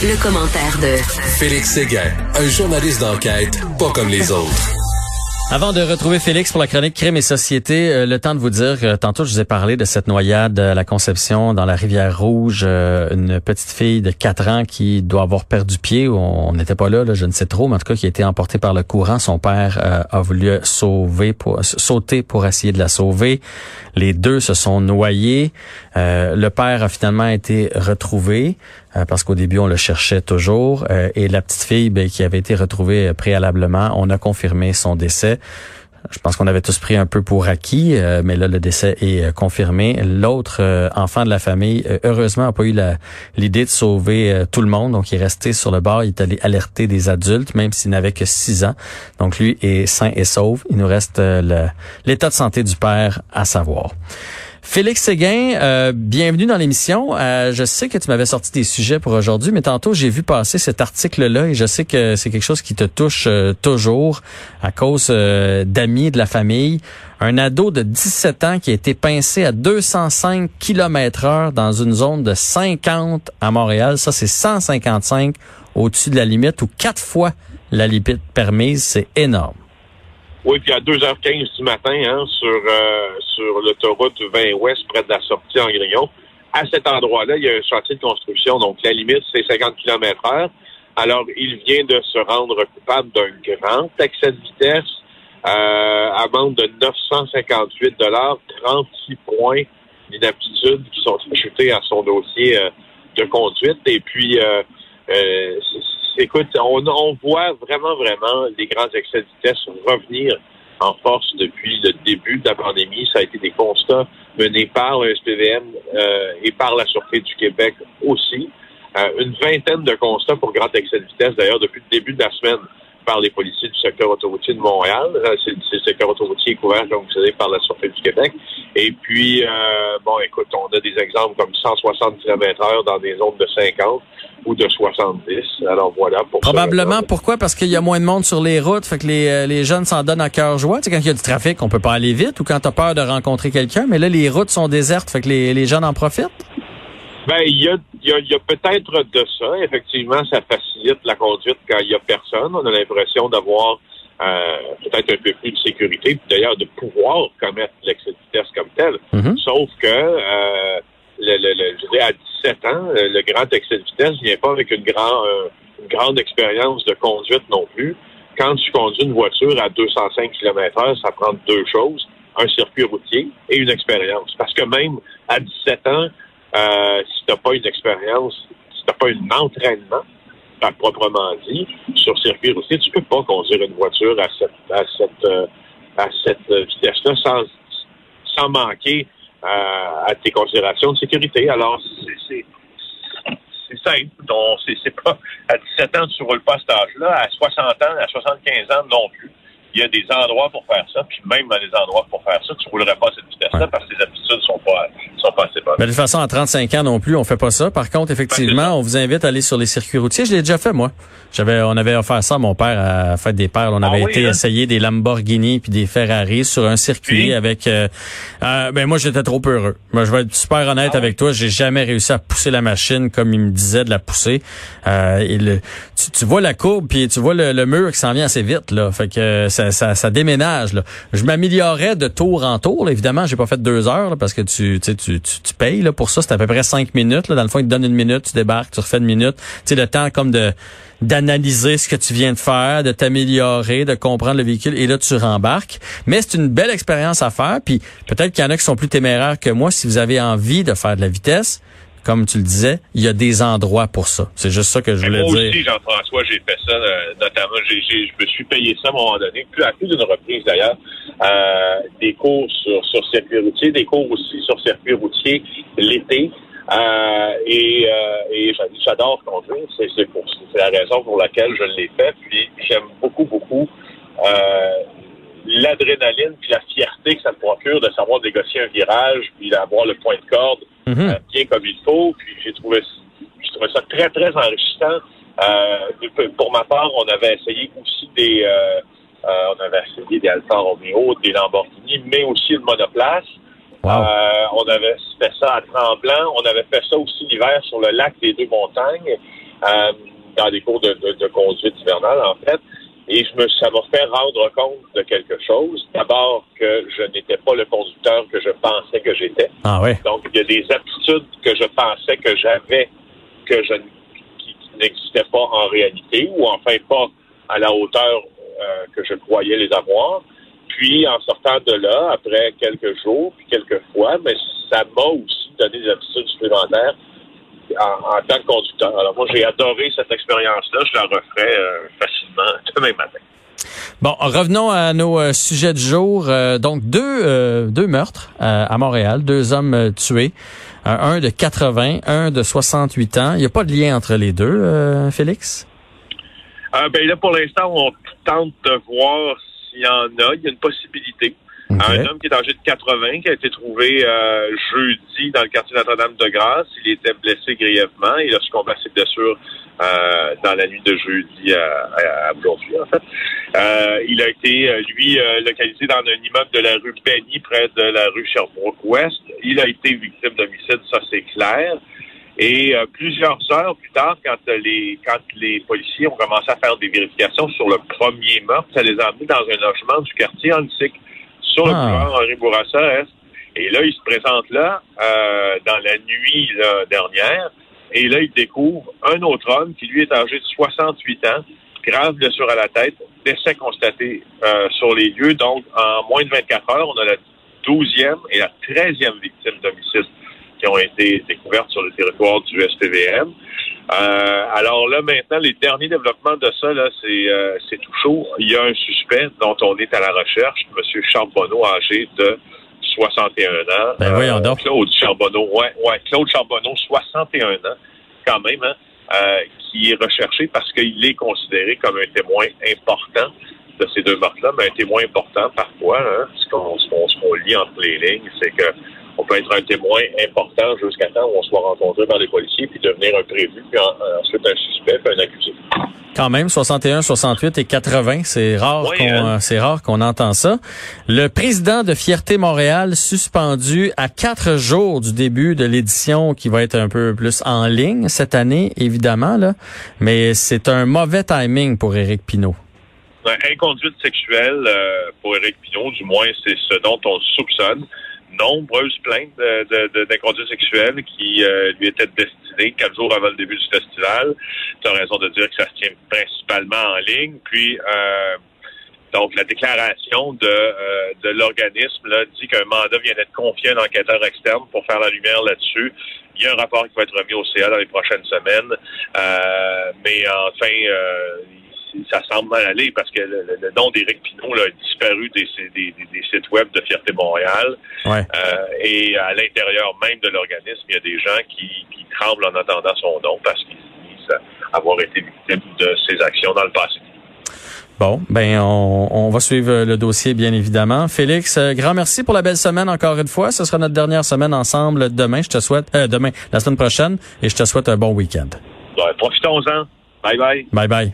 Le, commentaire de Félix Séguin, un journaliste d'enquête pas comme les autres. Avant de retrouver Félix pour la chronique Crime et Société, euh, le temps de vous dire, euh, tantôt je vous ai parlé de cette noyade à la Conception dans la rivière Rouge, euh, une petite fille de 4 ans qui doit avoir perdu pied, on n'était pas là, je ne sais trop, mais en tout cas qui a été emportée par le courant. Son père a voulu sauver, pour, sauter pour essayer de la sauver. Les deux se sont noyés. le père a finalement été retrouvé parce qu'au début on le cherchait toujours. et la petite fille ben, qui avait été retrouvée préalablement, on a confirmé son décès. Je pense qu'on avait tous pris un peu pour acquis, euh, mais là, le décès est euh, confirmé. L'autre euh, enfant de la famille, heureusement, n'a pas eu l'idée de sauver tout le monde. Donc, il est resté sur le bord. Il est allé alerter des adultes, même s'il n'avait que six ans. Donc, lui est sain et sauf. Il nous reste l'état de santé du père à savoir. Félix Séguin, euh, bienvenue dans l'émission. Euh, je sais que tu m'avais sorti des sujets pour aujourd'hui, mais tantôt j'ai vu passer cet article-là et je sais que c'est quelque chose qui te touche euh, toujours à cause d'amis de la famille. Un ado de 17 ans qui a été pincé à 205 km heure dans une zone de 50 à Montréal. Ça, c'est 155 au-dessus de la limite ou quatre fois la limite permise. C'est énorme. Oui, puis à 2h15 du matin, hein, sur, euh, sur l'autoroute 20 Ouest, près de la sortie en Grignon, à cet endroit-là, il y a un chantier de construction. Donc, la limite, c'est 50 km heure. Alors, il vient de se rendre coupable d'un grand excès de vitesse, euh, amende de 958 36 points d'inaptitude qui sont ajoutés à son dossier euh, de conduite. Et puis, euh, euh écoute, on, voit vraiment, vraiment les grands excès de vitesse revenir en force depuis le début de la pandémie. Ça a été des constats menés par le SPVM euh, et par la Sûreté du Québec aussi. Euh, une vingtaine de constats pour grand excès de vitesse, d'ailleurs, depuis le début de la semaine par les policiers du secteur autoroutier de Montréal. Euh, c'est, le secteur autoroutier couvert, comme vous savez, par la Sûreté du Québec. Et puis, euh, bon, écoute, on a des exemples comme 160 km heure dans des zones de 50 ou de 70. Alors voilà. Probablement. pourquoi? Parce qu'il y a moins de monde sur les routes, fait que les, euh, les jeunes s'en donnent à cœur joie. Tu sais, quand il y a du trafic, on peut pas aller vite ou quand tu as peur de rencontrer quelqu'un, mais là, les routes sont désertes, fait que les, les jeunes en profitent. Ben, il y a, y a, y a peut-être de ça. Effectivement, ça facilite la conduite quand il y a personne. On a l'impression d'avoir euh, peut-être un peu plus de sécurité, d'ailleurs de pouvoir commettre l'excès de vitesse comme tel. Mm-hmm. Sauf que, euh, le, le, je dirais, à 17 ans, euh, le grand excès de vitesse vient pas avec une, grand, euh, une grande expérience de conduite non plus. Quand tu conduis une voiture à 205 km heure, ça prend deux choses, un circuit routier et une expérience. Parce que même à 17 ans, euh, si tu n'as pas une expérience, si tu n'as pas un entraînement, à proprement dit, sur circuit routier, tu peux pas conduire une voiture à cette, à cette, euh, à cette vitesse-là sans, sans manquer euh, à tes considérations de sécurité. Alors, c'est simple. Donc, c'est pas à 17 ans, tu roules pas à cet âge-là. À 60 ans, à 75 ans, non plus il y a des endroits pour faire ça, puis même dans les endroits pour faire ça, tu roulerais pas à cette vitesse-là parce que tes aptitudes sont pas, sont pas assez bonnes. Mais de toute façon, à 35 ans non plus, on fait pas ça. Par contre, effectivement, on vous invite à aller sur les circuits routiers. Je l'ai déjà fait, moi. J'avais, on avait offert ça à mon père à fête des pères. On avait ah été hein? essayer des Lamborghini puis des Ferrari sur un circuit avec, euh, euh, ben moi, j'étais trop heureux. Moi, je vais être super honnête ah avec toi. J'ai jamais réussi à pousser la machine comme il me disait de la pousser. Euh, tu, vois la courbe puis tu vois le, mur qui s'en vient assez vite, là. Fait que ça déménage. Là. Je m'améliorais de tour en tour. Là. Évidemment, j'ai pas fait deux heures parce que tu, tu, tu, tu payes là, pour ça. C'est à peu près cinq minutes. Dans le fond, ils te donnent une minute, tu débarques, tu refais une minute. Tu le temps comme de d'analyser ce que tu viens de faire, de t'améliorer, de comprendre le véhicule, et là, tu rembarques. Mais c'est une belle expérience à faire, puis peut-être qu'il y en a qui sont plus téméraires que moi. Si vous avez envie de faire de la vitesse, comme tu le disais, il y a des endroits pour ça. C'est juste ça que je voulais dire. Moi aussi, Jean-François, j'ai fait ça, euh, notamment, j'ai, je me suis payé ça à un moment donné, plus à plus d'une reprise d'ailleurs, euh, des cours sur, sur circuit routier, des cours aussi sur circuit routier l'été. Euh, et, et j'adore conduire, c'est, c'est, pour, c'est la raison pour laquelle je l'ai fait. Puis j'aime beaucoup, beaucoup l'adrénaline puis la fierté que ça me procure de savoir négocier un virage puis d'avoir le point de corde Mhm. Euh, bien comme il faut. Puis j'ai trouvé, trouvé ça très, très enrichissant. Euh, pour ma part, on avait essayé aussi des, euh, on avait essayé des Alfa Romeo, des Lamborghini, mais aussi le monoplace. on avait fait ça à Tremblant. On avait fait ça aussi l'hiver sur le lac des Deux Montagnes, dans des cours de, de, de conduite hivernale, en fait. Et je me, ça m'a fait rendre compte de quelque chose. D'abord que je n'étais pas le conducteur que je pensais que j'étais. Ah oui. Donc il y a des aptitudes que je pensais que j'avais que je qui, n'existaient pas en réalité ou enfin pas à la hauteur euh, que je croyais les avoir. Puis en sortant de là, après quelques jours, puis quelques fois, mais ça m'a aussi donné des aptitudes supplémentaires en, tant que conducteur. Alors moi, j'ai adoré cette expérience-là. Je la referai euh, facilement demain matin. Bon, revenons à nos euh, sujets du jour. Euh, donc, deux, deux meurtres à Montréal, deux hommes tués, un de 80, un de 68 ans. Il n'y a pas de lien entre les deux, Félix? ben là, pour l'instant, on tente de voir s'il y en a. Il y a une possibilité. Un homme qui est âgé de 80, qui a été trouvé euh, jeudi dans le quartier Notre-Dame-de-Grâce. Il était blessé grièvement. Il a succombé à ses blessures euh, dans la nuit de jeudi à, à, aujourd'hui, en fait. Euh, il a été, lui, localisé dans un immeuble de la rue Benny, près de la rue Sherbrooke-Ouest. Il a été victime d'homicide, ça c'est clair. Et plusieurs heures plus tard, quand les quand les policiers ont commencé à faire des vérifications sur le premier meurtre, ça les a amenés dans un logement du quartier antique sur le ah. Henri Bourassa Est. Et là, il se présente là, euh, dans la nuit dernière, et là, il découvre un autre homme qui, lui, est âgé de 68 ans, grave blessure à la tête, décès constaté euh, sur les lieux. Donc, en moins de 24 heures, on a la 12e et la 13e victime d'homicide qui ont été découvertes sur le territoire du SPVM. Euh, alors là, maintenant, les derniers développements de ça, là, c'est, euh, c'est tout chaud. Il y a un suspect dont on est à la recherche, M. Charbonneau, âgé de 61 ans. Ben voyons donc. Claude Charbonneau, ouais, ouais, Claude Charbonneau, 61 ans, quand même, hein, euh, qui est recherché parce qu'il est considéré comme un témoin important de ces deux meurtres-là, mais un témoin important parfois, hein, ce qu'on, ce qu'on lit entre les lignes, c'est que on peut être un témoin important jusqu'à temps où on soit rencontré par les policiers, puis devenir un prévu, puis ensuite un suspect, puis un accusé. Quand même, 61, 68 et 80, c'est rare qu'on hein. c'est rare qu'on entend ça. Le président de Fierté Montréal suspendu à quatre jours du début de l'édition qui va être un peu plus en ligne cette année, évidemment là, mais c'est un mauvais timing pour Éric Pinault. Inconduite sexuelle euh, pour Éric Pinault, du moins c'est ce dont on soupçonne nombreuses plaintes d'inconduite sexuelle qui euh, lui étaient destinées quatre jours avant le début du festival. Tu as raison de dire que ça se tient principalement en ligne. Puis, euh, donc, la déclaration de, euh, de l'organisme dit qu'un mandat vient d'être confié à un enquêteur externe pour faire la lumière là-dessus. Il y a un rapport qui va être remis au CA dans les prochaines semaines. mais enfin, ça semble mal aller parce que le, nom d'Éric Pinault a disparu des, sites web de Fierté Montréal. Euh, et à l'intérieur même de l'organisme, il y a des gens qui, tremblent en entendant son nom parce qu'ils disent avoir été victimes de ses actions dans le passé. Bon, ben on, va suivre le dossier bien évidemment. Félix, euh, grand merci pour la belle semaine encore une fois. Ce sera notre dernière semaine ensemble demain. Je te souhaite euh, demain, la semaine prochaine, et je te souhaite un bon week-end. profitons-en. Bye bye. Bye bye.